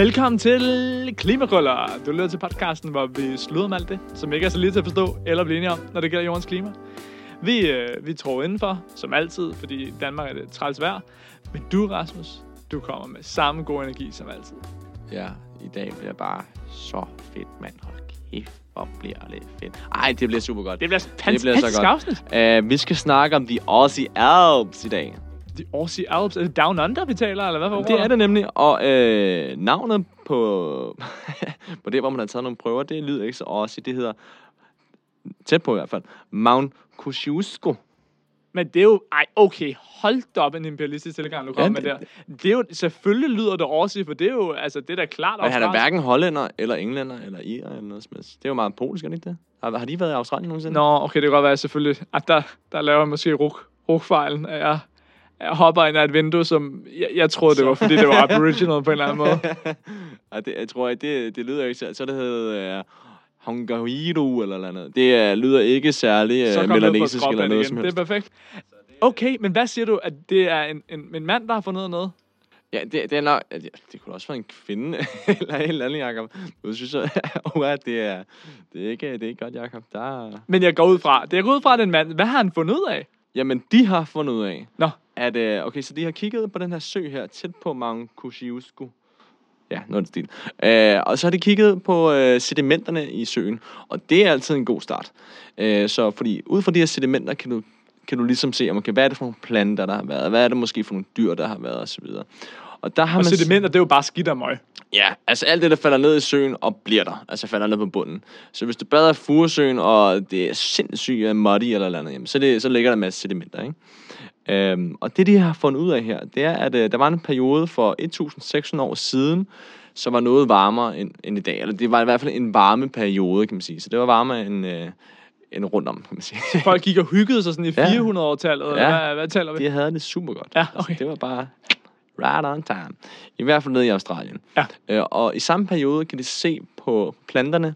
Velkommen til Klimakrøller. Du lytter til podcasten, hvor vi slutter med alt det, som ikke er så lige til at forstå eller blive enige om, når det gælder jordens klima. Vi, øh, vi tror indenfor, som altid, fordi Danmark er det træls vejr. Men du, Rasmus, du kommer med samme god energi som altid. Ja, i dag bliver bare så fedt, mand. Hold kæft, hvor bliver det fedt. Ej, det bliver super godt. Det bliver det fantastisk bliver så godt. Uh, vi skal snakke om de Aussie Alps i dag. De Aussie Alps. Er det Down Under, vi taler, eller hvad for Det er det nemlig, og øh, navnet på, på det, hvor man har taget nogle prøver, det lyder ikke så Aussie. Det hedder, tæt på i hvert fald, Mount Kosciuszko. Men det er jo... Ej, okay, hold da op en imperialistisk telegram, du kommer Ja, med det- der. Det er jo... Selvfølgelig lyder det Aussie, for det er jo... Altså, det er da klart Og han er hverken hollænder, eller englænder, eller irer, eller noget som helst. Det er jo meget polsk, er det ikke det? Har, har de været i Australien nogensinde? Nå, okay, det kan godt være selvfølgelig, at der, der laver jeg måske ruk, rukfejlen, at jeg hopper ind af et vindue, som jeg, jeg troede, det var, fordi det var aboriginal på en eller anden måde. Ej, det, jeg tror, det, det lyder ikke så... Så det hedder uh, Hongahiru eller noget andet. Det uh, lyder ikke særlig Så uh, melanesisk eller noget igen. som Det helst. er perfekt. Okay, men hvad siger du, at det er en, en, en mand, der har fundet noget? Ja, det, det er nok... ja, Det kunne også være en kvinde eller en eller anden, Jacob. Nu synes jeg, oh, at det er, det er ikke, det er ikke godt, Jacob. Der er... Men jeg går ud fra, det er ud fra, at det er en mand. Hvad har han fundet ud af? Jamen, de har fundet ud af, Nå, at... Øh, okay, så de har kigget på den her sø her, tæt på Mount Kosciuszko. Ja, noget stil. Øh, og så har de kigget på øh, sedimenterne i søen, og det er altid en god start. Øh, så fordi ud fra de her sedimenter kan du, kan du ligesom se, om, okay, hvad er det for nogle planter, der har været, hvad er det måske for nogle dyr, der har været, osv. Og der har og man... sedimenter, det er jo bare skidt og møg. Ja, altså alt det, der falder ned i søen og bliver der, altså falder ned på bunden. Så hvis du bader i Furesøen, og det er sindssygt muddy eller noget andet, jamen, så, det, så ligger der en masse sedimenter, ikke? Øhm, og det, de har fundet ud af her, det er, at øh, der var en periode for 1600 år siden, som var noget varmere end, end i dag. Eller det var i hvert fald en varme periode, kan man sige. Så det var varmere end, øh, end rundt om, kan man sige. Folk gik og hyggede sig sådan i Ja. 400-årtallet. Ja. Ja. Hvad, hvad taler vi? De havde det super godt. Ja, okay. altså, det var bare right on time. I hvert fald nede i Australien. Ja. Øh, og i samme periode kan de se på planterne,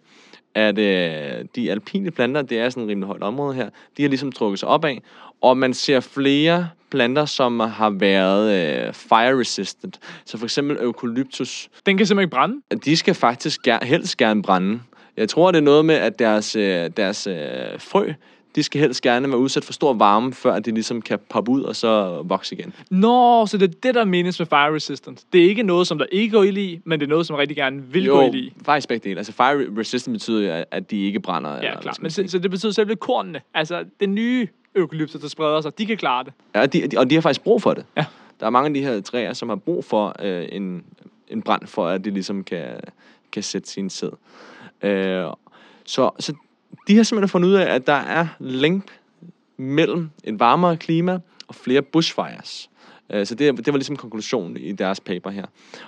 at øh, de alpine planter, det er sådan et rimelig højt område her, de har ligesom trukket sig opad, og man ser flere planter, som har været øh, fire resistant. Så for eksempel eucalyptus, Den kan simpelthen ikke brænde. de skal faktisk ger- helst gerne brænde. Jeg tror, det er noget med, at deres, øh, deres øh, frø, de skal helst gerne være udsat for stor varme, før at de ligesom kan poppe ud og så vokse igen. Nå, så det er det, der menes med fire resistant. Det er ikke noget, som der ikke går ild i, men det er noget, som rigtig gerne vil gå ild i. faktisk begge dele. Altså fire resistant betyder jo, at- de ikke brænder. eller Ja, hvad klart. Men så, så det betyder selv kornene, altså den nye eukalyptus, der spreder sig, de kan klare det. Ja, de, de, og de har faktisk brug for det. Ja. Der er mange af de her træer, som har brug for øh, en, en brand, for at de ligesom kan, kan sætte sin sæd. Øh, så, så de har simpelthen fundet ud af, at der er link mellem et varmere klima og flere bushfires. Øh, så det, det var ligesom konklusionen i deres paper her.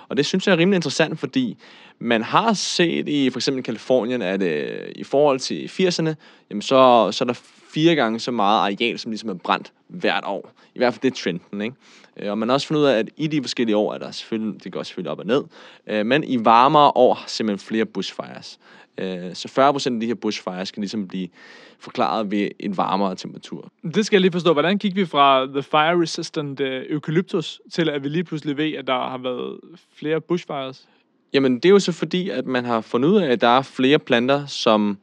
Og det synes jeg er rimelig interessant, fordi man har set i for eksempel Kalifornien, at øh, i forhold til 80'erne, jamen så, så er der fire gange så meget areal, som ligesom er brændt hvert år. I hvert fald det er trenden, ikke? Øh, Og man har også fundet ud af, at i de forskellige år er der selvfølgelig, det går selvfølgelig op og ned, øh, men i varmere år har simpelthen flere bushfires. Øh, Så 40% af de her bushfires kan ligesom blive forklaret ved en varmere temperatur. Det skal jeg lige forstå. Hvordan gik vi fra the fire resistant eucalyptus til, at vi lige pludselig ved, at der har været flere bushfires? Jamen, det er jo så fordi, at man har fundet ud af, at der er flere planter, som,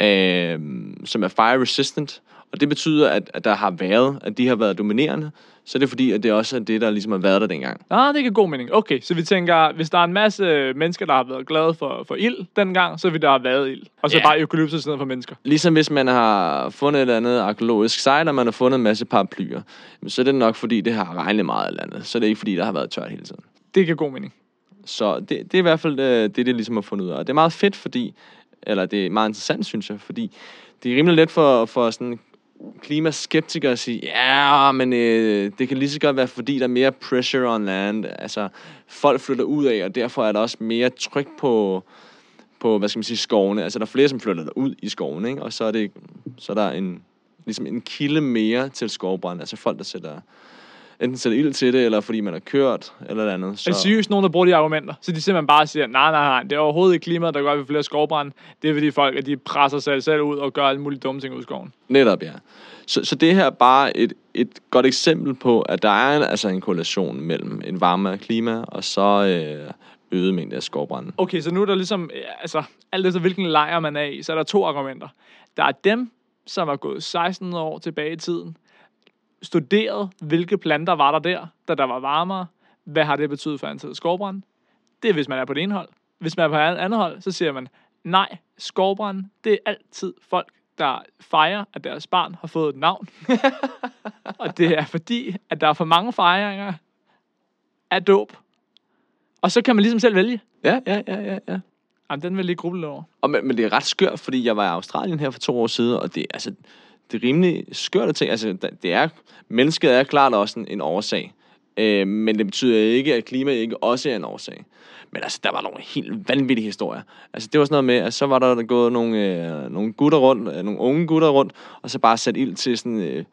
øh, som er fire resistant. Og det betyder, at, at der har været, at de har været dominerende. Så det er fordi, at det også er det, der ligesom har været der dengang. Ah, det giver god mening. Okay, så vi tænker, hvis der er en masse mennesker, der har været glade for, for ild dengang, så vil der have været ild. Og så Ja. bare eukalyptus stedet for mennesker. Ligesom hvis man har fundet et eller andet arkeologisk sejl, og man har fundet en masse paraplyer, så er det nok fordi, det har regnet meget eller andet. Så er det ikke fordi, der har været tørt hele tiden. Det giver god mening. Så det, det er i hvert fald øh, det, det ligesom har fundet ud af. Og det er meget fedt, fordi, eller det er meget interessant, synes jeg, fordi det er rimelig let for, for sådan klimaskeptikere at sige, ja, men øh, det kan lige så godt være, fordi der er mere pressure on land. Altså, folk flytter ud af, og derfor er der også mere tryk på, på hvad skal man sige, skovene. Altså, der er flere, som flytter ud i skoven, ikke? Og så er, det, så er der en, ligesom en kilde mere til skovbrand. Altså folk, der sætter enten sætter ild til det, eller fordi man har kørt, eller noget andet. Så. Er seriøst nogen, der bruger de argumenter? Så de simpelthen bare siger, nej, nej, nej, det er overhovedet ikke klimaet, der gør, at vi flere skovbrænde. Det er fordi folk, at de presser sig selv ud og gør alle mulige dumme ting ud i skoven. Netop, ja. Så, så det her er bare et, et godt eksempel på, at der er en, altså en korrelation mellem en varmere klima og så øh, øget mængde af skovbrænde. Okay, så nu er der ligesom, ja, altså, alt efter hvilken lejr man er i, så er der to argumenter. Der er dem, som er gået 16 år tilbage i tiden, studeret, hvilke planter var der der, da der var varmere, hvad har det betydet for antallet af. Det er, hvis man er på det ene hold. Hvis man er på et andet hold, så siger man, nej, skovbrænde, det er altid folk, der fejrer, at deres barn har fået et navn. og det er fordi, at der er for mange fejringer af dåb. Og så kan man ligesom selv vælge. Ja, ja, ja, ja, ja. Jamen, den vil lige gruble over. Og, men, men det er ret skørt, fordi jeg var i Australien her for to år siden, og det, altså, det er rimelig skørt at tænke. Altså, det er, mennesket er klart også en, en årsag. Øh, men det betyder ikke, at klima ikke også er en årsag. Men altså, der var nogle helt vanvittige historier. Altså, det var sådan noget med, at så var der gået nogle, øh, nogle gutter rundt, øh, nogle unge gutter rundt, og så bare sat ild til sådan... Øh,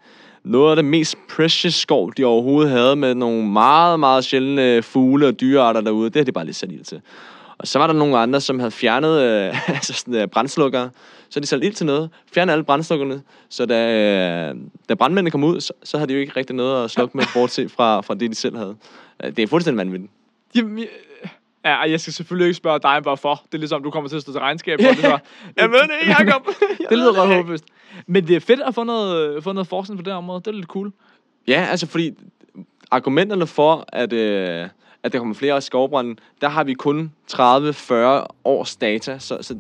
noget af det mest precious skov, de overhovedet havde, med nogle meget, meget sjældne fugle og dyrearter derude. Det har de bare lige sat ild til. Og så var der nogle andre, som havde fjernet øh, altså sådan, øh, brændslukkere. Så de satte ild til noget, fjernede alle brændslukkerne. Så da, øh, da brandmændene kom ud, så, så havde de jo ikke rigtig noget at slukke med, bortset fra, fra det, de selv havde. Øh, Det er fuldstændig vanvittigt. Jamen, jeg- ja, jeg skal selvfølgelig ikke spørge dig, hvorfor. Det er ligesom, du kommer til at stå til regnskab for det. Så. Jeg ved det ikke, Jacob. det lyder ret håbløst. Men det er fedt at få noget, få noget forskning på det her område. Det er lidt cool. Ja, altså fordi argumenterne for, at, øh, at der kommer flere skovbrænde, der har vi kun 30-40 års data, så, så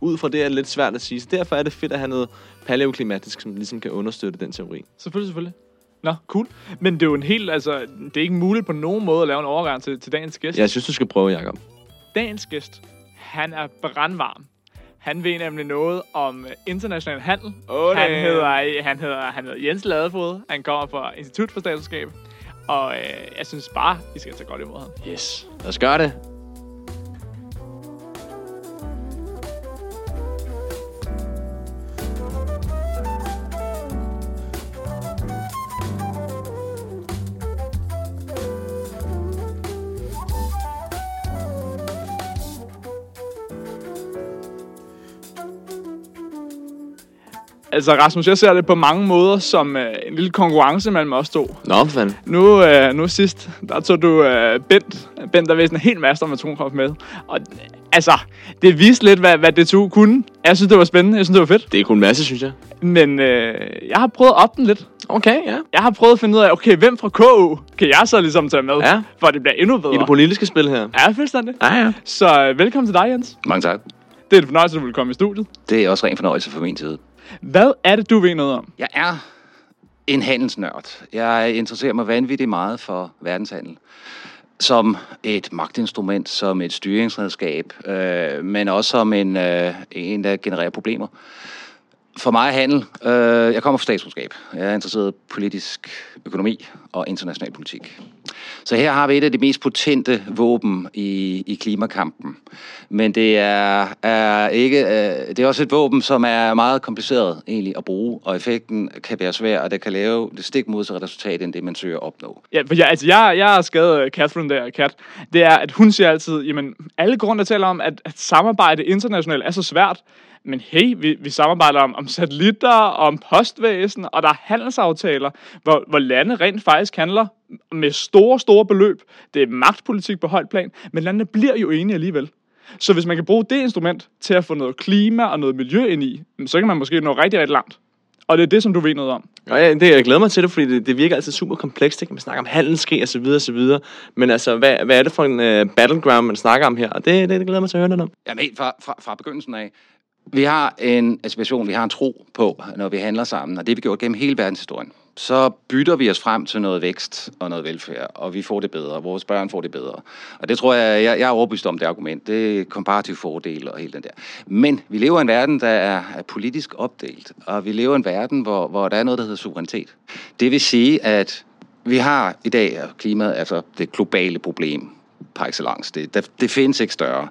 ud fra det er det lidt svært at sige. Så derfor er det fedt at have noget paleoklimatisk, som ligesom kan understøtte den teori. Selvfølgelig, selvfølgelig. Nå, cool. Men det er jo en helt, altså, det er ikke muligt på nogen måde at lave en overgang til, til dagens gæst. Jeg synes, du skal prøve, Jacob. Dagens gæst, han er brandvarm. Han ved nemlig noget om øh, international handel. Åh, han, hedder, han, hedder, han hedder Jens Ladefod. Han kommer fra Institut for Statskab. Og øh, jeg synes bare, I skal tage godt imod ham. Yes. Lad os gøre det. Altså Rasmus, jeg ser det på mange måder som øh, en lille konkurrence mellem os to. Nå, for fanden. Nu, øh, nu sidst, der tog du øh, Bent. Bent, der vidste en helt masse om atomkraft med. Og øh, altså, det viste lidt, hvad, hvad det tog kunne. Jeg synes, det var spændende. Jeg synes, det var fedt. Det er kun en masse, synes jeg. Men øh, jeg har prøvet at op den lidt. Okay, ja. Jeg har prøvet at finde ud af, okay, hvem fra KU kan jeg så ligesom tage med? Ja. For det bliver endnu bedre. I det politiske spil her. Ja, fuldstændig. Ja, ja. Så øh, velkommen til dig, Jens. Mange tak. Det er en fornøjelse, at du vil komme i studiet. Det er også ren fornøjelse fra min side. Hvad er det, du ved noget om? Jeg er en handelsnørd. Jeg interesserer mig vanvittigt meget for verdenshandel. Som et magtinstrument, som et styringsredskab, øh, men også som en, øh, en, der genererer problemer. For mig er handel, øh, jeg kommer fra statskundskab. Jeg er interesseret i politisk økonomi og international politik. Så her har vi et af de mest potente våben i, i klimakampen. Men det er, er ikke, øh, det er også et våben, som er meget kompliceret egentlig at bruge, og effekten kan være svær, og det kan lave det stik modsatte resultat, end det man søger at opnå. Ja, for jeg, altså, jeg, jeg har skadet øh, Catherine der, Kat. Det er, at hun siger altid, jamen, alle grunde taler om, at, at samarbejde internationalt er så svært. Men hey, vi, vi samarbejder om, om satellitter, om postvæsen, og der er handelsaftaler, hvor, hvor lande rent faktisk handler med store, store beløb. Det er magtpolitik på højt plan, men landene bliver jo enige alligevel. Så hvis man kan bruge det instrument til at få noget klima og noget miljø ind i, så kan man måske nå rigtig, rigtig langt. Og det er det, som du ved noget om. Og ja, det, jeg glæder mig til det, fordi det, det virker altid super komplekst. Ikke? Man snakker om handelskrig og så videre og så videre. Men altså, hvad, hvad er det for en uh, battleground, man snakker om her? Og det, det, det glæder mig til at høre lidt om. Jamen helt fra, fra, fra begyndelsen af. Vi har en aspiration, vi har en tro på, når vi handler sammen, og det har vi gjort gennem hele verdenshistorien. Så bytter vi os frem til noget vækst og noget velfærd, og vi får det bedre, vores børn får det bedre. Og det tror jeg, jeg, jeg er overbevist om det argument, det er komparativ fordel og hele den der. Men vi lever i en verden, der er, er politisk opdelt, og vi lever i en verden, hvor, hvor der er noget, der hedder suverænitet. Det vil sige, at vi har i dag klimaet, altså det globale problem, par excellence. Det, der, det findes ikke større.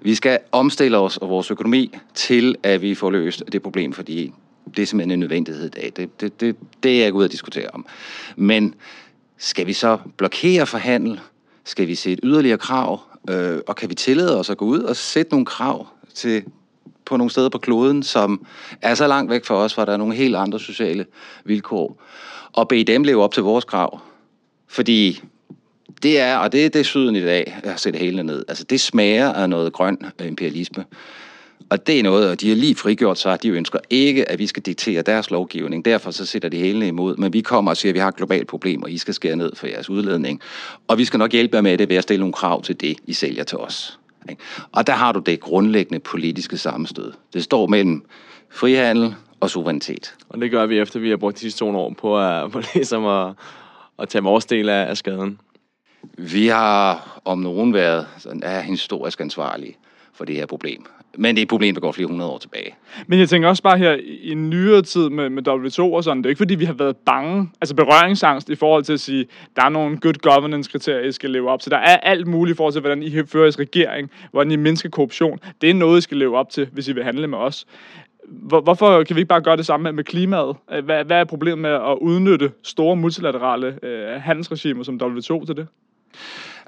Vi skal omstille os og vores økonomi til, at vi får løst det problem, fordi det er simpelthen en nødvendighed i dag. Det, det, det, det er jeg ikke ude at diskutere om. Men skal vi så blokere for handel? Skal vi sætte yderligere krav? Øh, og kan vi tillade os at gå ud og sætte nogle krav til på nogle steder på kloden, som er så langt væk fra os, hvor der er nogle helt andre sociale vilkår, og bede dem leve op til vores krav? Fordi det er, og det er det syden i dag, jeg har set hele ned. Altså, det smager af noget grøn imperialisme. Og det er noget, og de har lige frigjort sig, de ønsker ikke, at vi skal diktere deres lovgivning. Derfor så sætter de hele imod. Men vi kommer og siger, at vi har et globalt problem, og I skal skære ned for jeres udledning. Og vi skal nok hjælpe jer med det ved at stille nogle krav til det, I sælger til os. Og der har du det grundlæggende politiske sammenstød. Det står mellem frihandel og suverænitet. Og det gør vi efter, vi har brugt de sidste to år på at, på ligesom at, at tage vores del af, af skaden. Vi har om nogen været sådan, er historisk ansvarlige for det her problem. Men det er et problem, der går flere hundrede år tilbage. Men jeg tænker også bare her i nyere tid med, med WTO og sådan, det er ikke fordi, vi har været bange, altså berøringsangst i forhold til at sige, der er nogle good governance-kriterier, I skal leve op til. Der er alt muligt i forhold til, hvordan I fører jeres regering, hvordan I mindsker korruption. Det er noget, I skal leve op til, hvis I vil handle med os. Hvor, hvorfor kan vi ikke bare gøre det samme med klimaet? Hvad, hvad er problemet med at udnytte store multilaterale øh, handelsregimer som WTO til det?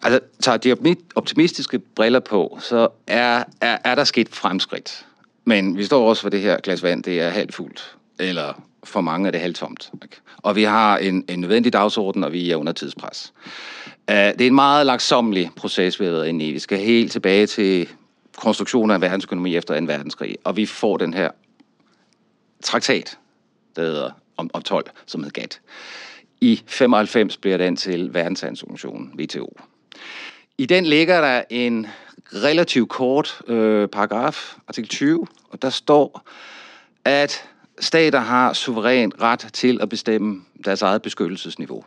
Altså, tager de optimistiske briller på, så er, er, er der sket fremskridt. Men vi står også for det her glas vand, det er halvt fuldt. Eller for mange er det halvt tomt. Og vi har en, en nødvendig dagsorden, og vi er under tidspres. Uh, det er en meget langsomlig proces, vi har været inde i. Vi skal helt tilbage til konstruktionen af verdensøkonomi efter 2. verdenskrig, og vi får den her traktat, der hedder om, om 12, som hedder GATT. I 95 bliver den til verdenshandelsorganisationen, WTO. I den ligger der en relativt kort øh, paragraf, artikel 20, og der står, at stater har suveræn ret til at bestemme deres eget beskyttelsesniveau.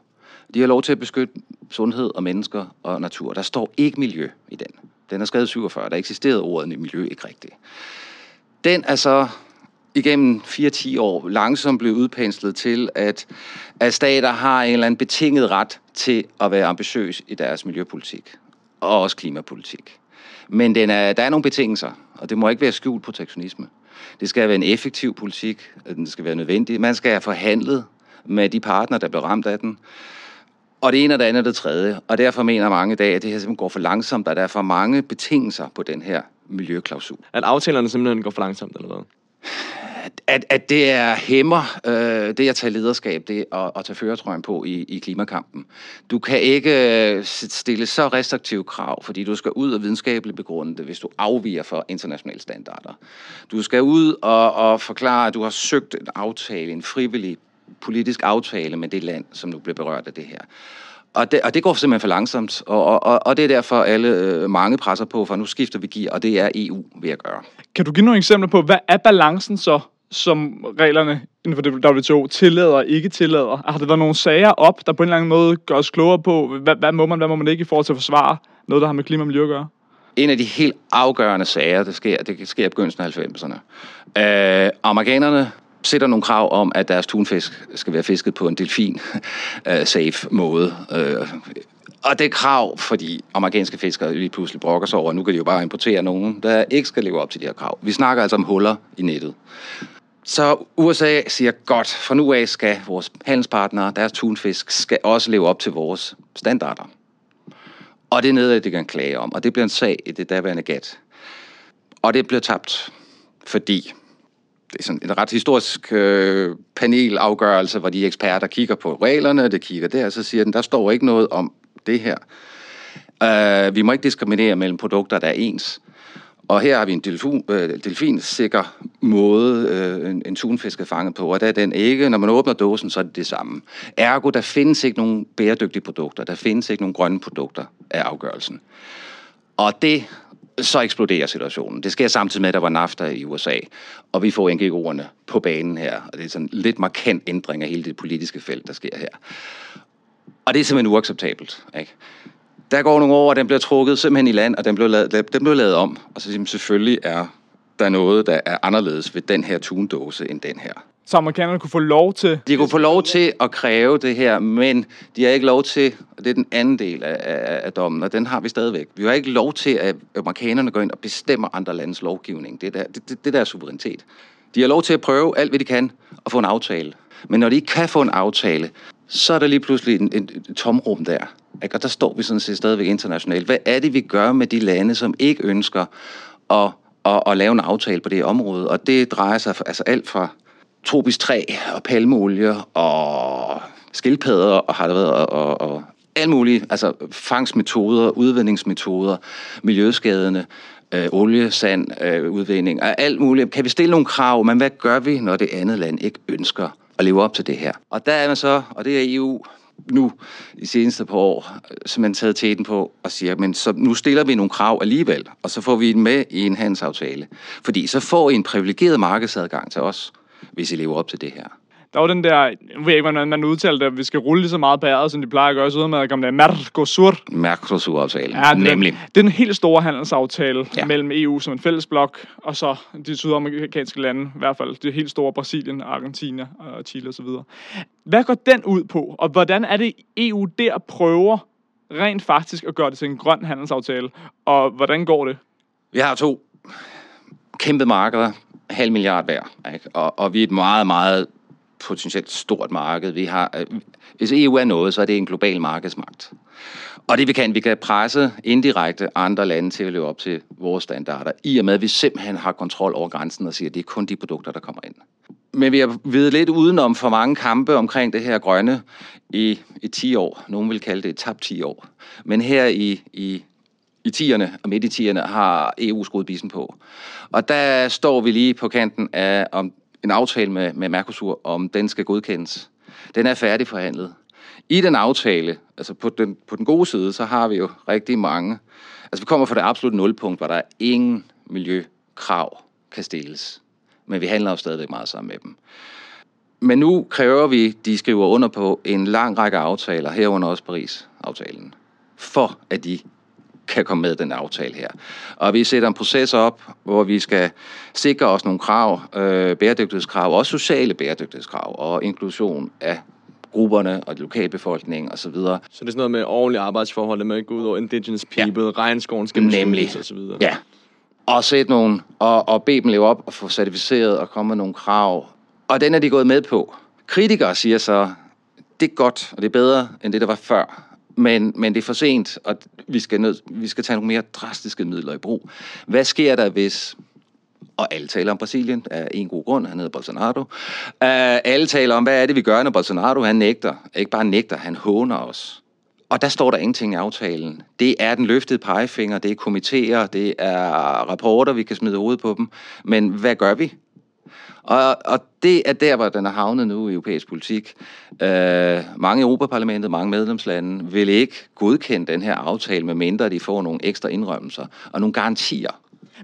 De har lov til at beskytte sundhed og mennesker og natur. Der står ikke miljø i den. Den er skrevet 47. Der eksisterede ordet miljø ikke rigtigt. Den er så igennem 4-10 år langsomt blevet udpenslet til, at, at stater har en eller anden betinget ret til at være ambitiøs i deres miljøpolitik og også klimapolitik. Men den er, der er nogle betingelser, og det må ikke være skjult protektionisme. Det skal være en effektiv politik, den skal være nødvendig. Man skal have forhandlet med de partner, der bliver ramt af den. Og det ene og det andet og det tredje. Og derfor mener mange i dag, at det her simpelthen går for langsomt, og der er for mange betingelser på den her miljøklausul. At aftalerne simpelthen går for langsomt, eller hvad? At, at det er hæmmer øh, det at tage lederskab, det at, at tage føretrøjen på i, i klimakampen. Du kan ikke øh, stille så restriktive krav, fordi du skal ud og videnskabeligt begrunde det, hvis du afviger for internationale standarder. Du skal ud og, og forklare, at du har søgt en aftale, en frivillig politisk aftale med det land, som nu bliver berørt af det her. Og det, og det går simpelthen for langsomt, og, og, og det er derfor alle øh, mange presser på, for nu skifter vi gear, og det er EU ved at gøre. Kan du give nogle eksempler på, hvad er balancen så, som reglerne inden for WTO tillader og ikke tillader? Har der været nogle sager op, der på en eller anden måde gør os klogere på, hvad, hvad må man, hvad må man ikke i forhold til at forsvare noget, der har med klima og miljø at gøre? En af de helt afgørende sager, det sker, det sker i begyndelsen af 90'erne. Øh, amerikanerne sætter nogle krav om, at deres tunfisk skal være fisket på en delfin-safe øh, måde. Øh, og det er krav, fordi amerikanske fiskere lige pludselig brokker sig over, at nu kan de jo bare importere nogen, der ikke skal leve op til de her krav. Vi snakker altså om huller i nettet. Så USA siger godt, for nu af skal vores handelspartnere, deres tunfisk, skal også leve op til vores standarder. Og det er noget, det kan klage om, og det bliver en sag i det daværende gat. Og det bliver tabt, fordi det er sådan en ret historisk øh, panelafgørelse, hvor de eksperter kigger på reglerne, det kigger der, og så siger den, der står ikke noget om det her. Uh, vi må ikke diskriminere mellem produkter, der er ens. Og her har vi en delfin, øh, delfinsikker måde, øh, en, en tunfisk er fanget på, og der er den ikke. Når man åbner dåsen, så er det det samme. Ergo, der findes ikke nogen bæredygtige produkter, der findes ikke nogen grønne produkter af afgørelsen. Og det så eksploderer situationen. Det sker samtidig med, at der var NAFTA i USA, og vi får NGO'erne på banen her. Og det er sådan en lidt markant ændring af hele det politiske felt, der sker her. Og det er simpelthen uacceptabelt. Ikke? Der går nogle år, og den bliver trukket simpelthen i land, og den bliver lavet, den bliver lavet om. Og så siger selvfølgelig er der noget, der er anderledes ved den her tundåse end den her. Så amerikanerne kunne få lov til... De kunne få lov til at kræve det her, men de har ikke lov til, og det er den anden del af, af, af dommen, og den har vi stadigvæk. Vi har ikke lov til, at amerikanerne går ind og bestemmer andre landes lovgivning. Det er der, det, det, det der er suverænitet. De har lov til at prøve alt, hvad de kan, at få en aftale. Men når de ikke kan få en aftale, så er der lige pludselig en, en, en tomrum der. Ikke? Og der står vi sådan set stadigvæk internationalt. Hvad er det, vi gør med de lande, som ikke ønsker at, at, at lave en aftale på det område? Og det drejer sig for, altså alt fra tropisk træ og palmeolie og skildpadder og har det været og, og, og alle mulige, altså fangstmetoder, udvindingsmetoder, miljøskadende, øh, olie, sand, øh, udvinding, og alt muligt. Kan vi stille nogle krav, men hvad gør vi, når det andet land ikke ønsker at leve op til det her? Og der er man så, og det er EU nu i seneste par år, øh, som man taget tæten på og siger, men så nu stiller vi nogle krav alligevel, og så får vi den med i en handelsaftale. Fordi så får I en privilegeret markedsadgang til os, hvis I lever op til det her der var den der, nu ved jeg ikke, hvordan man udtaler det, at vi skal rulle lige så meget bæret, som de plejer at gøre, så med at komme der Mercosur. Mercosur-aftalen, ja, nemlig. Det, er en helt stor handelsaftale ja. mellem EU som en fælles blok, og så de sydamerikanske lande, i hvert fald det helt store Brasilien, Argentina og Chile osv. Hvad går den ud på, og hvordan er det EU der prøver rent faktisk at gøre det til en grøn handelsaftale, og hvordan går det? Vi har to kæmpe markeder, halv milliard hver, ikke? Og, og vi er et meget, meget potentielt stort marked. Vi har, øh, hvis EU er noget, så er det en global markedsmagt. Og det vi kan, vi kan presse indirekte andre lande til at leve op til vores standarder, i og med at vi simpelthen har kontrol over grænsen og siger, at det er kun de produkter, der kommer ind. Men vi har ved lidt udenom for mange kampe omkring det her grønne i, i 10 år. Nogen vil kalde det et tabt 10 år. Men her i, i, i tierne og midt i tierne har EU skruet bisen på. Og der står vi lige på kanten af, om en aftale med, med Mercosur, om den skal godkendes. Den er færdigforhandlet. I den aftale, altså på den, på den gode side, så har vi jo rigtig mange. Altså vi kommer fra det absolut nulpunkt, hvor der er ingen miljøkrav kan stilles. Men vi handler jo stadigvæk meget sammen med dem. Men nu kræver vi, de skriver under på en lang række aftaler, herunder også Paris-aftalen, for at de kan komme med den aftale her. Og vi sætter en proces op, hvor vi skal sikre os nogle krav, øh, bæredygtighedskrav, også sociale bæredygtighedskrav og inklusion af grupperne og lokalbefolkningen osv. Så, videre. så det er sådan noget med ordentlige arbejdsforhold, det med gå ud over indigenous people, ja. regnskoven skal Nemlig. og så videre. Ja. Og sætte nogle, og, og bede dem leve op og få certificeret og komme med nogle krav. Og den er de gået med på. Kritikere siger så, det er godt, og det er bedre, end det, der var før men, men det er for sent, og vi skal, nød, vi skal tage nogle mere drastiske midler i brug. Hvad sker der, hvis og alle taler om Brasilien af en god grund, han hedder Bolsonaro. Uh, alle taler om, hvad er det, vi gør, når Bolsonaro han nægter. Ikke bare nægter, han håner os. Og der står der ingenting i aftalen. Det er den løftede pegefinger, det er komitéer, det er rapporter, vi kan smide hovedet på dem. Men hvad gør vi? Og, og det er der, hvor den er havnet nu i europæisk politik. Øh, mange i Europaparlamentet, mange medlemslande vil ikke godkende den her aftale, medmindre de får nogle ekstra indrømmelser og nogle garantier.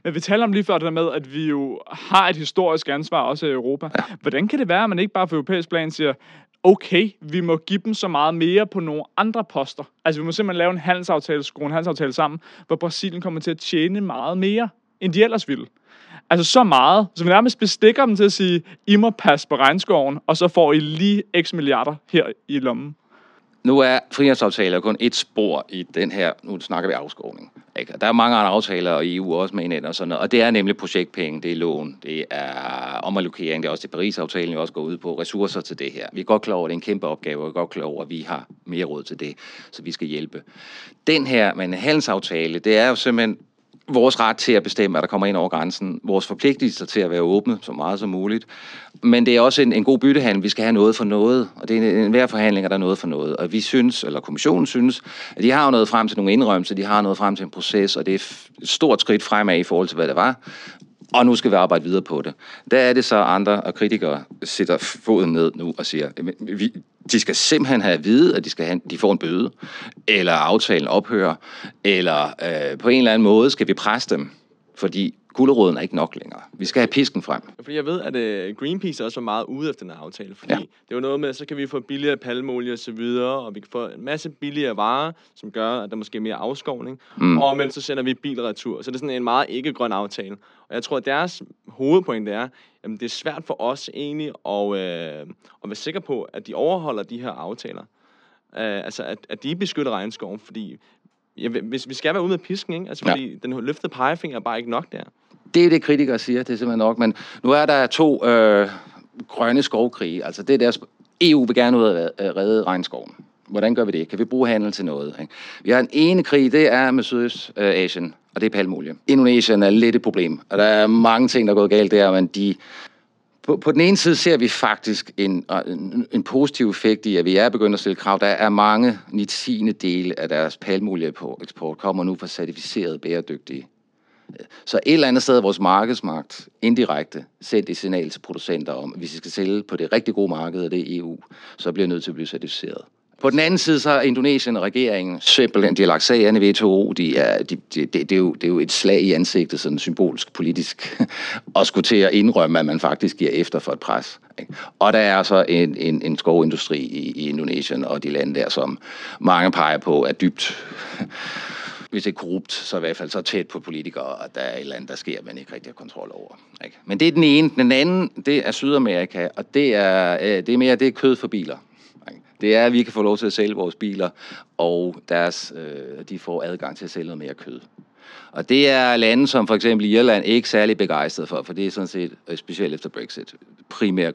Men vi taler om lige før det der med, at vi jo har et historisk ansvar også i Europa. Ja. Hvordan kan det være, at man ikke bare for europæisk plan siger, okay, vi må give dem så meget mere på nogle andre poster. Altså vi må simpelthen lave en handelsaftale, skrue en handelsaftale sammen, hvor Brasilien kommer til at tjene meget mere, end de ellers ville. Altså så meget, så vi nærmest bestikker dem til at sige, I må passe på regnskoven, og så får I lige x milliarder her i lommen. Nu er frihandelsaftaler kun et spor i den her, nu snakker vi afskovning. Ikke? Der er mange andre aftaler, og EU også med ind og sådan noget, og det er nemlig projektpenge, det er lån, det er omallokering, det er også det Paris-aftalen, vi også går ud på, ressourcer til det her. Vi er godt klar over, at det er en kæmpe opgave, og vi er godt klar over, at vi har mere råd til det, så vi skal hjælpe. Den her, men en handelsaftale, det er jo simpelthen vores ret til at bestemme, at der kommer ind over grænsen, vores forpligtelser til at være åbne så meget som muligt. Men det er også en, en god byttehandel. Vi skal have noget for noget, og det er en, en hver forhandling, er der er noget for noget. Og vi synes, eller kommissionen synes, at de har noget frem til nogle indrømmelser, de har noget frem til en proces, og det er et stort skridt fremad i forhold til, hvad det var og nu skal vi arbejde videre på det. Der er det så andre og kritikere sætter foden ned nu og siger, vi, de skal simpelthen have at vide, at de, skal have, de får en bøde, eller aftalen ophører, eller øh, på en eller anden måde skal vi presse dem, fordi gulderåden er ikke nok længere. Vi skal have pisken frem. Fordi jeg ved, at uh, Greenpeace også var meget ude efter den her aftale. Fordi ja. det jo noget med, så kan vi få billigere palmolie og så videre, og vi kan få en masse billigere varer, som gør, at der måske er mere afskovning. Mm. Og men så sender vi bilretur. Så det er sådan en meget ikke-grøn aftale. Og jeg tror, at deres hovedpoint er, at det er svært for os egentlig at, øh, at være sikre på, at de overholder de her aftaler. Uh, altså, at, at de beskytter regnskoven, fordi ja, hvis vi skal være ude med pisken, ikke? Altså, fordi ja. den løftede pegefinger er bare ikke nok der. Det er det, kritikere siger, det er simpelthen nok. Men nu er der to øh, grønne skovkrige. Altså, det er deres... EU vil gerne ud at redde regnskoven. Hvordan gør vi det? Kan vi bruge handel til noget? Ikke? Vi har en ene krig, det er med Sydøstasien, og det er palmolie. Indonesien er lidt et problem, og der er mange ting, der er gået galt der, men de på, på den ene side ser vi faktisk en, øh, en, en positiv effekt i, at vi er begyndt at stille krav. Der er mange 9 dele af deres palmolie på eksport kommer nu fra certificeret bæredygtige. Så et eller andet sted er vores markedsmagt indirekte sendt et signal til producenter om, at hvis vi skal sælge på det rigtig gode marked, og det er EU, så bliver nødt til at blive certificeret. På den anden side, så er Indonesien og regeringen simpelthen, de har lagt sagerne i WTO, de er, de, de, det, det, er jo, det er jo et slag i ansigtet, sådan symbolsk politisk, og skulle til at indrømme, at man faktisk giver efter for et pres. Ikke? Og der er så en, en, en skovindustri i, i Indonesien og de lande der, som mange peger på er dybt hvis ikke korrupt, så i hvert fald så tæt på politikere, at der er et eller andet, der sker, man ikke rigtig har kontrol over. Ikke? Men det er den ene. Den anden, det er Sydamerika, og det er, øh, det er mere det er kød for biler. Det er, at vi kan få lov til at sælge vores biler, og deres, øh, de får adgang til at sælge noget mere kød. Og det er lande som for eksempel Irland ikke særlig begejstret for, for det er sådan set, øh, specielt efter Brexit, primært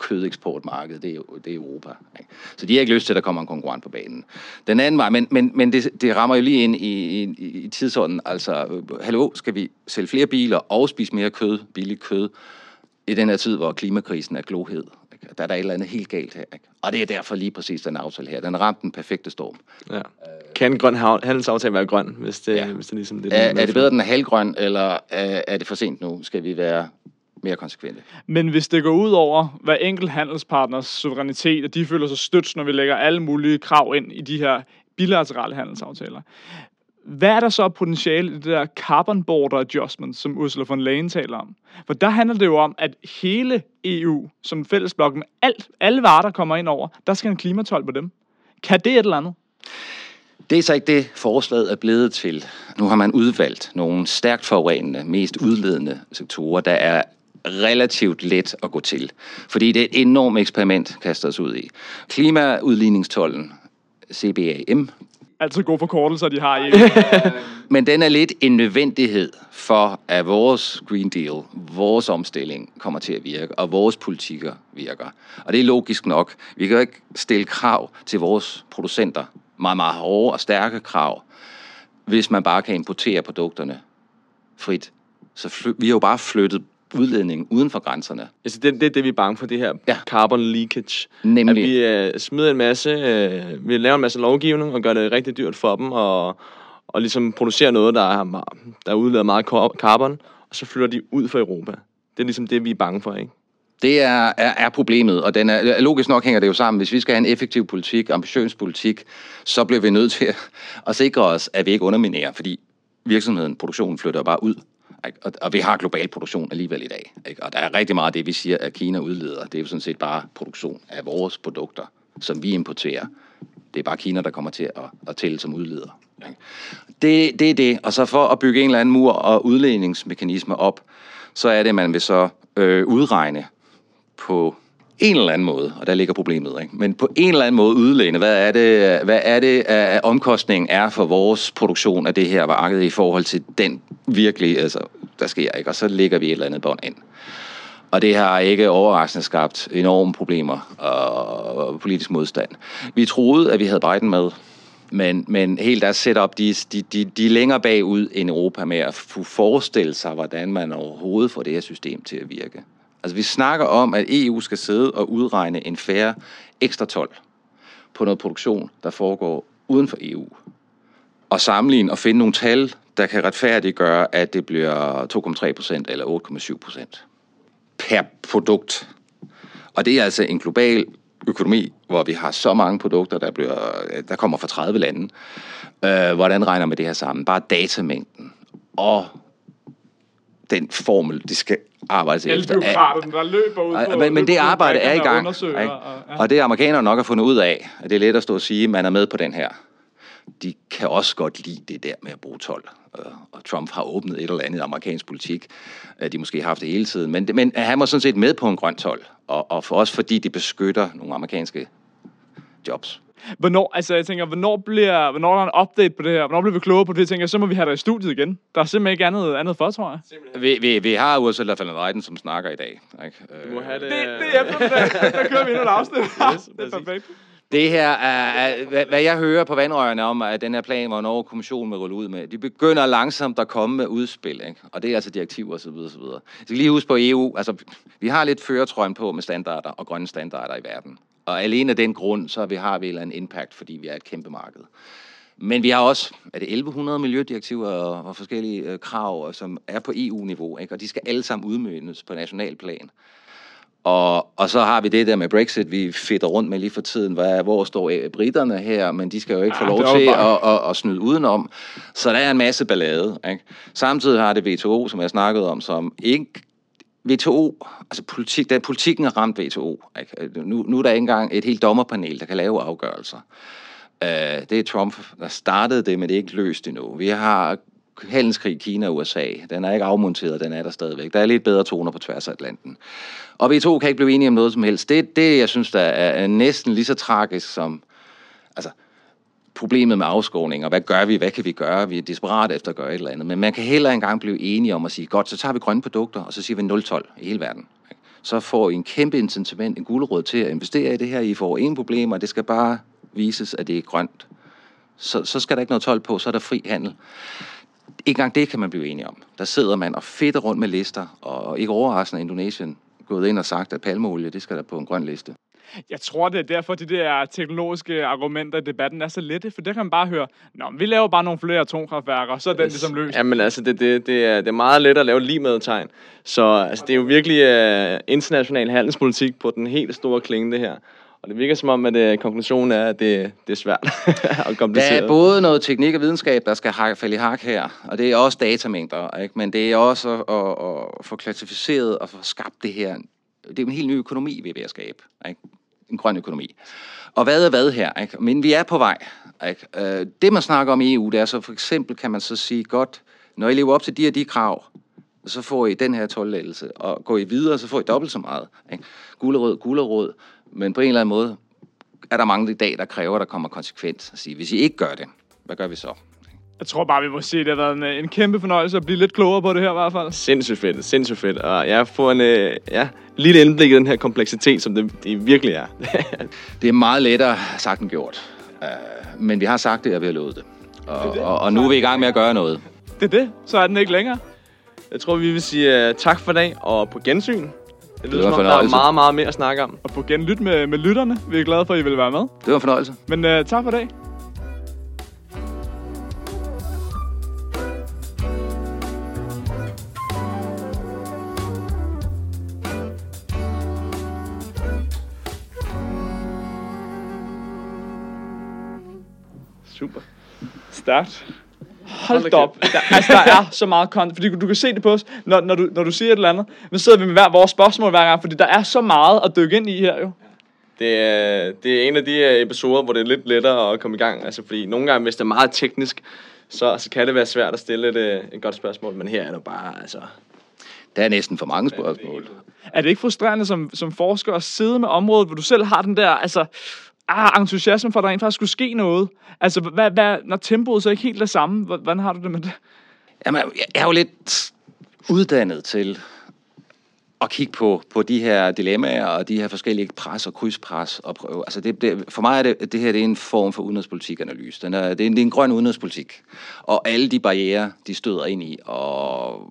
kødeksportmarked, det er, det er Europa. Ikke? Så de har ikke lyst til, at der kommer en konkurrent på banen. Den anden vej, men, men, men det, det rammer jo lige ind i, i, i tidsånden. Altså, øh, hallo, skal vi sælge flere biler og spise mere kød, billigt kød, i den her tid, hvor klimakrisen er glohed? Ikke? Der er der et eller andet helt galt her. Ikke? Og det er derfor lige præcis den aftale her. Den har ramt den perfekte storm. Ja. Kan en grøn handelsaftale være grøn, hvis det, Ja. hvis det ligesom det, Er, er det bedre, den er halvgrøn, eller er, er det for sent nu? Skal vi være mere konsekvente? Men hvis det går ud over hver enkelt handelspartners suverænitet, og de føler sig stødt, når vi lægger alle mulige krav ind i de her bilaterale handelsaftaler, hvad er der så potentiale i det der carbon border adjustment, som Ursula von Leyen taler om? For der handler det jo om, at hele EU som fællesblok med alt, alle varer, der kommer ind over, der skal en klimatol på dem. Kan det et eller andet? Det er så ikke det, forslaget er blevet til. Nu har man udvalgt nogle stærkt forurenende, mest udledende sektorer, der er relativt let at gå til. Fordi det er et enormt eksperiment, kaster os ud i. Klimaudligningstollen, CBAM, Altså gode forkortelser, de har i. men den er lidt en nødvendighed for, at vores Green Deal, vores omstilling kommer til at virke, og vores politikker virker. Og det er logisk nok. Vi kan jo ikke stille krav til vores producenter, meget, meget hårde og stærke krav, hvis man bare kan importere produkterne frit. Så fly, vi har jo bare flyttet udledningen uden for grænserne. Altså, det, det er det, vi er bange for, det her Ja. carbon leakage. Nemlig. At vi øh, smider en masse, øh, vi laver en masse lovgivning og gør det rigtig dyrt for dem, og, og ligesom producerer noget, der, er, der udleder meget carbon, og så flytter de ud fra Europa. Det er ligesom det, vi er bange for, ikke? Det er, er, er problemet, og den er, logisk nok hænger det jo sammen. Hvis vi skal have en effektiv politik, ambitiøs politik, så bliver vi nødt til at, at sikre os, at vi ikke underminerer, fordi virksomheden, produktionen flytter bare ud. Ikke? Og, og vi har global produktion alligevel i dag. Ikke? Og der er rigtig meget af det, vi siger, at Kina udleder. Det er jo sådan set bare produktion af vores produkter, som vi importerer. Det er bare Kina, der kommer til at, at tælle som udleder. Ikke? Det, det er det. Og så for at bygge en eller anden mur og udledningsmekanisme op, så er det, at man vil så øh, udregne på en eller anden måde, og der ligger problemet, ikke? men på en eller anden måde udlæne, hvad er det, hvad er det at omkostningen er for vores produktion af det her marked i forhold til den virkelig, altså, der sker, ikke? og så lægger vi et eller andet bånd ind. Og det har ikke overraskende skabt enorme problemer og politisk modstand. Vi troede, at vi havde Biden med, men, men helt deres setup, de, de, de, de er længere bagud end Europa med at forestille sig, hvordan man overhovedet får det her system til at virke. Altså vi snakker om, at EU skal sidde og udregne en færre ekstra 12 på noget produktion, der foregår uden for EU. Og sammenligne og finde nogle tal, der kan retfærdiggøre, at det bliver 2,3 procent eller 8,7 procent per produkt. Og det er altså en global økonomi, hvor vi har så mange produkter, der, bliver, der kommer fra 30 lande. Øh, hvordan regner man det her sammen? Bare datamængden og den formel, det skal arbejdes Alle efter. er- byråkraterne, der løber ud og- på... men, men det arbejde er i og gang. undersøger, ikke? og-. Og det amerikanerne nok har fundet ud af, at det er let at stå og sige, at man er med på den her. De kan også godt lide det der med at bruge 12. Øh, Og Trump har åbnet et eller andet amerikansk politik. Øh, De måske har haft det hele tiden. Men, men han var sådan set med på en grøn 12. Og, og for os, fordi det beskytter nogle amerikanske jobs. Hvornår, altså jeg tænker, hvornår bliver, hvornår er der en update på det her? Hvornår bliver vi klogere på det? Jeg tænker, så må vi have dig i studiet igen. Der er simpelthen ikke andet, andet for, tror jeg. Vi, vi, vi har Ursula von der Leyen, som snakker i dag. Ikke? Du må have det, Det, det er eftermiddag. Der kører vi endnu et afsnit. Yes, det er præcis. perfekt. Det her er, er hvad, hvad jeg hører på vandrørene om, at den her plan, hvor Norge kommissionen vil rulle ud med, de begynder langsomt at komme med udspil, ikke? og det er altså direktiver osv. osv. Så skal lige huske på EU, altså vi har lidt føretrøjen på med standarder og grønne standarder i verden. Og alene af den grund, så vi har vi en impact, fordi vi er et kæmpe marked. Men vi har også, er det 1100 miljødirektiver og, og forskellige øh, krav, som er på EU-niveau, ikke? og de skal alle sammen udmyndes på national plan. Og, og så har vi det der med Brexit, vi fedter rundt med lige for tiden. Hvad, hvor står øh, britterne her? Men de skal jo ikke få Ja, lov det er jo til bare- at, at, at snyde udenom. Så der er en masse ballade. Ikke? Samtidig har det WTO, som jeg snakkede om, som ikke WTO, altså politik, da politikken har ramt WTO. Ikke? Øh, nu, nu er der ikke engang et helt dommerpanel, der kan lave afgørelser. Uh, det er Trump, der startede det, men det er ikke løst endnu. Vi har handelskrig Kina og USA. Den er ikke afmonteret, den er der stadigvæk. Der er lidt bedre toner på tværs af Atlanten. Og WTO kan ikke blive enige om noget som helst. Det, det jeg synes, der er, er næsten lige så tragisk som altså, problemet med afskåning, og hvad gør vi, hvad kan vi gøre? Vi er desperate efter at gøre et eller andet. Men man kan heller engang blive enige om at sige, godt, så tager vi grønne produkter, og så siger vi 0-12 i hele verden. Så får I en kæmpe incitament, en guldråd til at investere i det her. I får ingen problemer, det skal bare vises, at det er grønt. Så, så skal der ikke noget 12 på, så er der fri handel. Ikke engang det kan man blive enige om. Der sidder man og fedter rundt med lister, og ikke overraskende Indonesien gået ind og sagt, at palmeolie, det skal der på en grøn liste. Jeg tror, det er derfor, de der teknologiske argumenter i debatten er så lette, for der kan man bare høre, Nå, vi laver bare nogle flere atomkraftværker, og så er den ligesom løst. Jamen altså, det, det, det, er, det er meget let at lave lige med tegn. Så altså, det er jo virkelig uh, international handelspolitik på den helt store klinge, det her. Og det virker som om, at uh, konklusionen er, at det, det er svært og Der kompliceret. er både noget teknik og videnskab, der skal hak- falde i hak her, og det er også datamængder, ikke? men det er også at, at, at få klassificeret og få skabt det her. Det er en helt ny økonomi, vi er ved at skabe. Ikke? En grøn økonomi. Og hvad er hvad her? Ikke? Men vi er på vej. Ikke? Øh, Det, man snakker om i EU, det er så for eksempel, kan man så sige, godt, når I lever op til de og de krav, så får I den her tolvlettelse, og går I videre, så får I dobbelt så meget. Ikke? Gulerød, gulerød, men på en eller anden måde er der mange i dag, der kræver, at der kommer konsekvens. At sige, hvis I ikke gør det, hvad gør vi så? Jeg tror bare, vi må sige, at det har været en, en kæmpe fornøjelse at blive lidt klogere på det her i hvert fald. Sindssygt fedt, sindssygt fedt. Og jeg får en uh, ja, lille indblik i den her kompleksitet, som det, det virkelig er. Det er meget lettere sagt end gjort. Uh, men vi har sagt det, og vi har lovet det. Og, og, og nu er vi i gang med at gøre noget. Det er det, så er den ikke længere. jeg tror, vi vil sige uh, tak for i dag, og på gensyn. Det lyder var som om, der er meget, meget mere at snakke om. Og på genlyt med, med lytterne. Vi er glade for, at I vil være med. Det var en fornøjelse. Men uh, tak for i dag. Stærkt. Hold Hold da op. Der, altså, der er så meget content, fordi du, kan se det på os, når, når, du, når du siger et eller andet. Nu sidder vi med hver vores spørgsmål hver gang, fordi der er så meget at dykke ind i her jo. Det er, det er en af de øh, episoder, hvor det er lidt lettere at komme i gang. Altså, fordi nogle gange, hvis det er meget teknisk, så, så kan det være svært at stille et, øh, et godt spørgsmål. Men her er det bare, altså... Der er næsten for mange spørgsmål. Er det ikke frustrerende som, som forsker at sidde med området, hvor du selv har den der, altså, ah, entusiasme for, at der rent faktisk skulle ske noget? Altså, hvad, hvad, når tempoet så ikke helt det samme, hvordan har du det med det? Jamen, jeg er jo lidt uddannet til at kigge på, på de her dilemmaer og de her forskellige pres og krydspres. Og prøve. Altså det, det, for mig er det, det her det er en form for udenrigspolitikanalyse. Den er, det, er en, det er en grøn udenrigspolitik. Og alle de barriere, de støder ind i. Og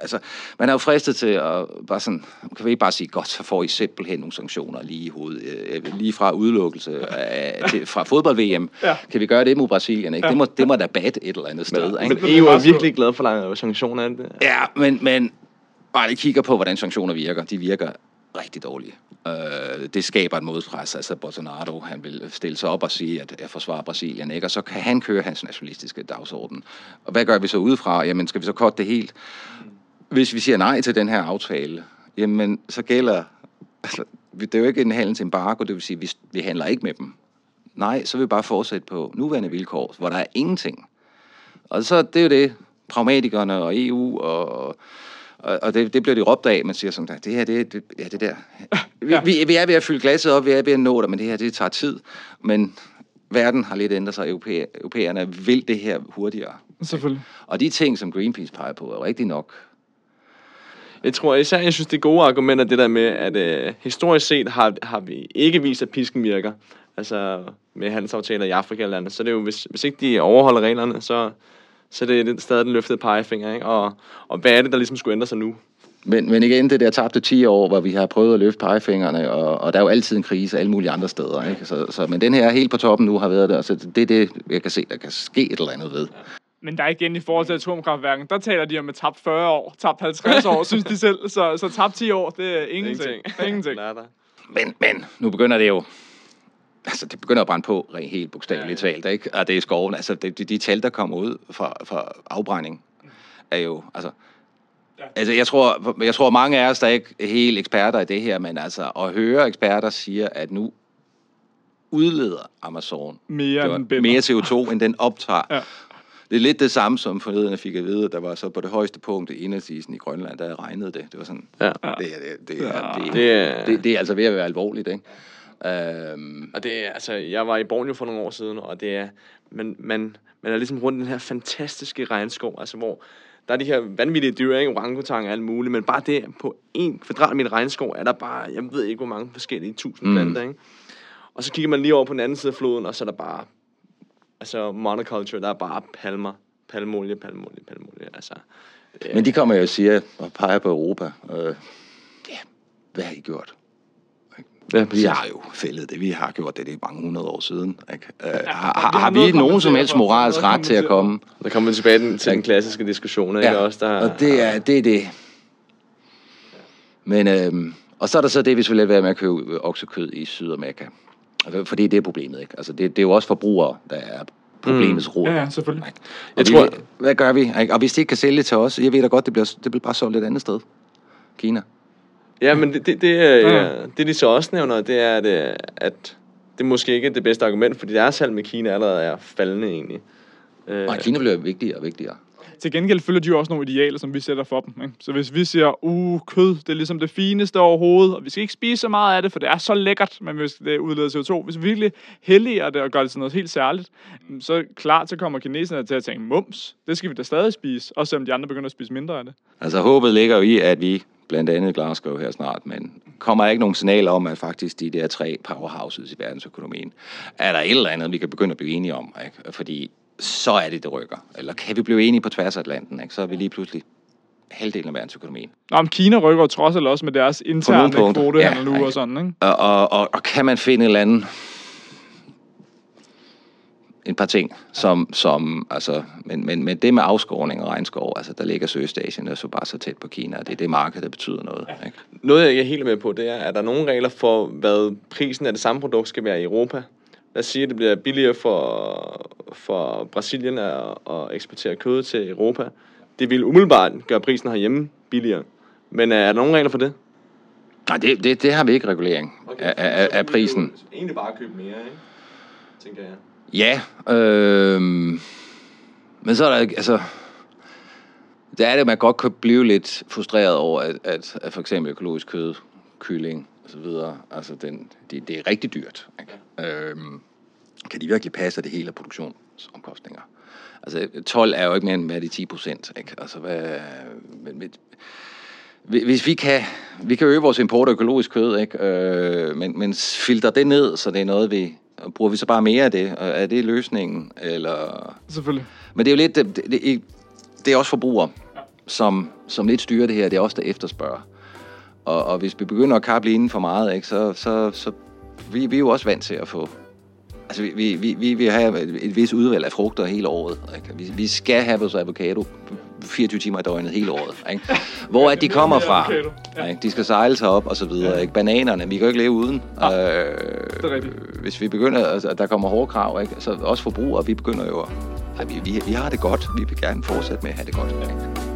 altså, man er jo fristet til at bare sådan, kan vi ikke bare sige, godt, så får I simpelthen nogle sanktioner lige i hovedet, øh, lige fra udelukkelse af, til, fra fodbold-VM. Ja. Kan vi gøre det mod Brasilien? Ikke? Ja. Det, må, det må da bat et eller andet sted. ikke? Men EU er virkelig glad for lange sanktioner. er det det? Ja, men, men bare lige kigger på, hvordan sanktioner virker. De virker rigtig dårlige. Øh, det skaber et modpres. Altså Bolsonaro, han vil stille sig op og sige, at jeg forsvarer Brasilien, ikke? Og så kan han køre hans nationalistiske dagsorden. Og hvad gør vi så udefra? Jamen, skal vi så korte det helt? Hvis vi siger nej til den her aftale, jamen, så gælder... Altså, det er jo ikke en handelsembargo, det vil sige, at vi, vi handler ikke med dem. Nej, så vil vi bare fortsætte på nuværende vilkår, hvor der er ingenting. Og så det er jo det, pragmatikerne og EU og, og, og det, det bliver de råbt af, man siger sådan, det her, det, det, ja, det der. Vi, vi, vi er ved at fylde glasset op, vi er ved at nå det, men det her, det tager tid. Men verden har lidt ændret sig, Europæ, europæerne vil det her hurtigere. Selvfølgelig. Og de ting, som Greenpeace peger på, er rigtig nok. Jeg tror især, jeg synes, det er gode argumenter, det der med, at øh, historisk set har, har vi ikke vist, at pisken virker. Altså med handelsaftaler i Afrika eller andet. Så det er jo, hvis, hvis ikke de overholder reglerne, så, så det er det stadig den løftede pegefinger, ikke? Og, og hvad er det, der ligesom skulle ændre sig nu? Men, men igen, det der tabte 10 år, hvor vi har prøvet at løfte pegefingrene, og, og der er jo altid en krise alle mulige andre steder. Ikke? Så, så, men den her helt på toppen nu har været der, så det er det, jeg kan se, der kan ske et eller andet ved. Men der er igen i forhold til atomkraftværken, der taler de om et tabt 40 år, tabt 50 år, synes de selv. Så, så tabt 10 år, det er ingenting. Ingenting. Nada. Men, men nu begynder det jo... Altså, det begynder at brænde på, rent helt bogstaveligt Ja, ja. talt, ikke? Og det er skoven. Altså, de, de, de tal, der kommer ud fra, fra afbrænding, er jo... Altså, Ja. altså jeg, tror, jeg tror, mange af os, der er ikke helt eksperter i det her, men altså, at høre eksperter siger, at nu udleder Amazon Mere var mere CO2, end den optager. Ja. Det er lidt det samme, som forleden jeg fik at vide, at der var så på det højeste punkt i indlandsisen i Grønland, der regnede det. Det var sådan, Ja. det, er, det, det, er, det, Det det, det er altså ved at være alvorligt, ikke? Øhm, Og det er, altså, jeg var i Borneo for nogle år siden, og det er, man, man, man er ligesom rundt i den her fantastiske regnskov, altså hvor der er de her vanvittige dyr, ikke? orangutang og alt muligt, men bare det, på en kvadratmeter regnskov, er der bare, jeg ved ikke, hvor mange forskellige tusind mm. planter, ikke? Og så kigger man lige over på den anden side af floden, og så er der bare, altså monoculture, der er bare palmer, palmolie, palmolie, palmolie, altså. er- men de kommer jo og siger, og peger på Europa, øh, ja, hvad har I gjort? ja, Vi præcis. har jo fældet det, vi har gjort det, det er mange hundrede år siden. Ikke? Øh, har, vi har, har har vi nogen som helst moralsk ret til at komme? Der kommer vi tilbage den- til den klassiske diskussion, ikke? Også der, og det er det. Er det. Men, øhm, og så er der så det, hvis vi lader være med at købe oksekød i Sydamerika. Altså, Fordi det er problemet, ikke? Altså, det, det er jo også forbrugere, der er problemets rod. Ja, ja, selvfølgelig. Ikke? Og Jeg vi, tror- Hvad gør vi? Ikke? Og hvis de ikke kan sælge til os, jeg ved da godt, det bliver, det bliver bare solgt et andet sted. Kina. Ja, men det, det, det, er, Ja. ja. det de så også nævner, det er, at, øh, at det måske ikke er det bedste argument, fordi deres salg med Kina allerede er faldende egentlig. Øh, Og Kina bliver vigtigere og vigtigere. Til gengæld følger de jo også nogle idealer, som vi sætter for dem. Ikke? Så hvis vi siger, uh, kød, det er ligesom det fineste overhovedet, og vi skal ikke spise så meget af det, for det er så lækkert, men hvis det udleder CO2, hvis vi virkelig helliger det og gør det til noget helt særligt, så klart, så kommer kineserne til at tænke, mums, det skal vi da stadig spise, også selvom de andre begynder at spise mindre af det. Altså håbet ligger jo i, at vi blandt andet Glasgow her snart, men kommer ikke nogen signaler om, at faktisk de der tre powerhouses i verdensøkonomien, er der et eller andet, vi kan begynde at blive enige om, ikke? fordi så er det, det rykker. Eller kan vi blive enige på tværs af Atlanten, ikke? så er vi lige pludselig halvdelen af verdensøkonomien. Nå, men Kina rykker trods alt også med deres interne kvotehandel Ja, nu og sådan, ikke? Og, og, og, og kan man finde en eller anden et par ting, som, som altså, men, men, men det med afskovning og regnskov, altså der ligger Sydøstasien er så bare så tæt på Kina, og det er det marked, der betyder noget. Ikke? Noget, jeg ikke er helt med på, det er, at der er nogle regler for, hvad prisen af det samme produkt skal være i Europa. Lad os sige, at det bliver billigere for, for Brasilien at, at eksportere kød til Europa. Det vil umiddelbart gøre prisen herhjemme billigere. Men er der nogle regler for det? Nej, det, det, det har vi ikke regulering af, af, af prisen. Egentlig bare købe mere, ikke? Tænker jeg. Ja, øh, men så er der ikke, altså, der er det, at man godt kan blive lidt frustreret over, at, at, at for eksempel økologisk kød, kylling og så videre, altså den, det, det er rigtig dyrt. Ikke? Øh, kan de virkelig passe det hele af produktionsomkostninger? Altså 12 er jo ikke mere end hvad de 10 procent, ikke? Altså hvad, hvis vi kan, vi kan øge vores import af økologisk kød, ikke? Øh, men, men filter det ned, så det er noget, vi... Bruger vi så bare mere af det? Og Er det løsningen? Eller... Selvfølgelig. Men det er jo lidt... Det, det, det, er også forbrugere, som, som lidt styrer det her. Det er også der efterspørger. Og, og hvis vi begynder at kappe inden for meget, ikke, så, så, så vi, vi er jo også vant til at få... Altså, vi, vi, vi, vi have et, vis udvalg af frugter hele året. Ikke? Vi, vi skal have vores avocado 24 timer i døgnet hele året. Ikke? Hvor er de kommer fra? Ja. Ikke? De skal sejle sig op og så videre. Ikke? Bananerne, vi kan jo ikke leve uden. Øh, det er rigtigt. hvis vi begynder, altså, at der kommer hårde krav, ikke? så også forbrugere, vi begynder jo at... Ja, vi, vi, vi har det godt. Vi vil gerne fortsætte med at have det godt. Ikke?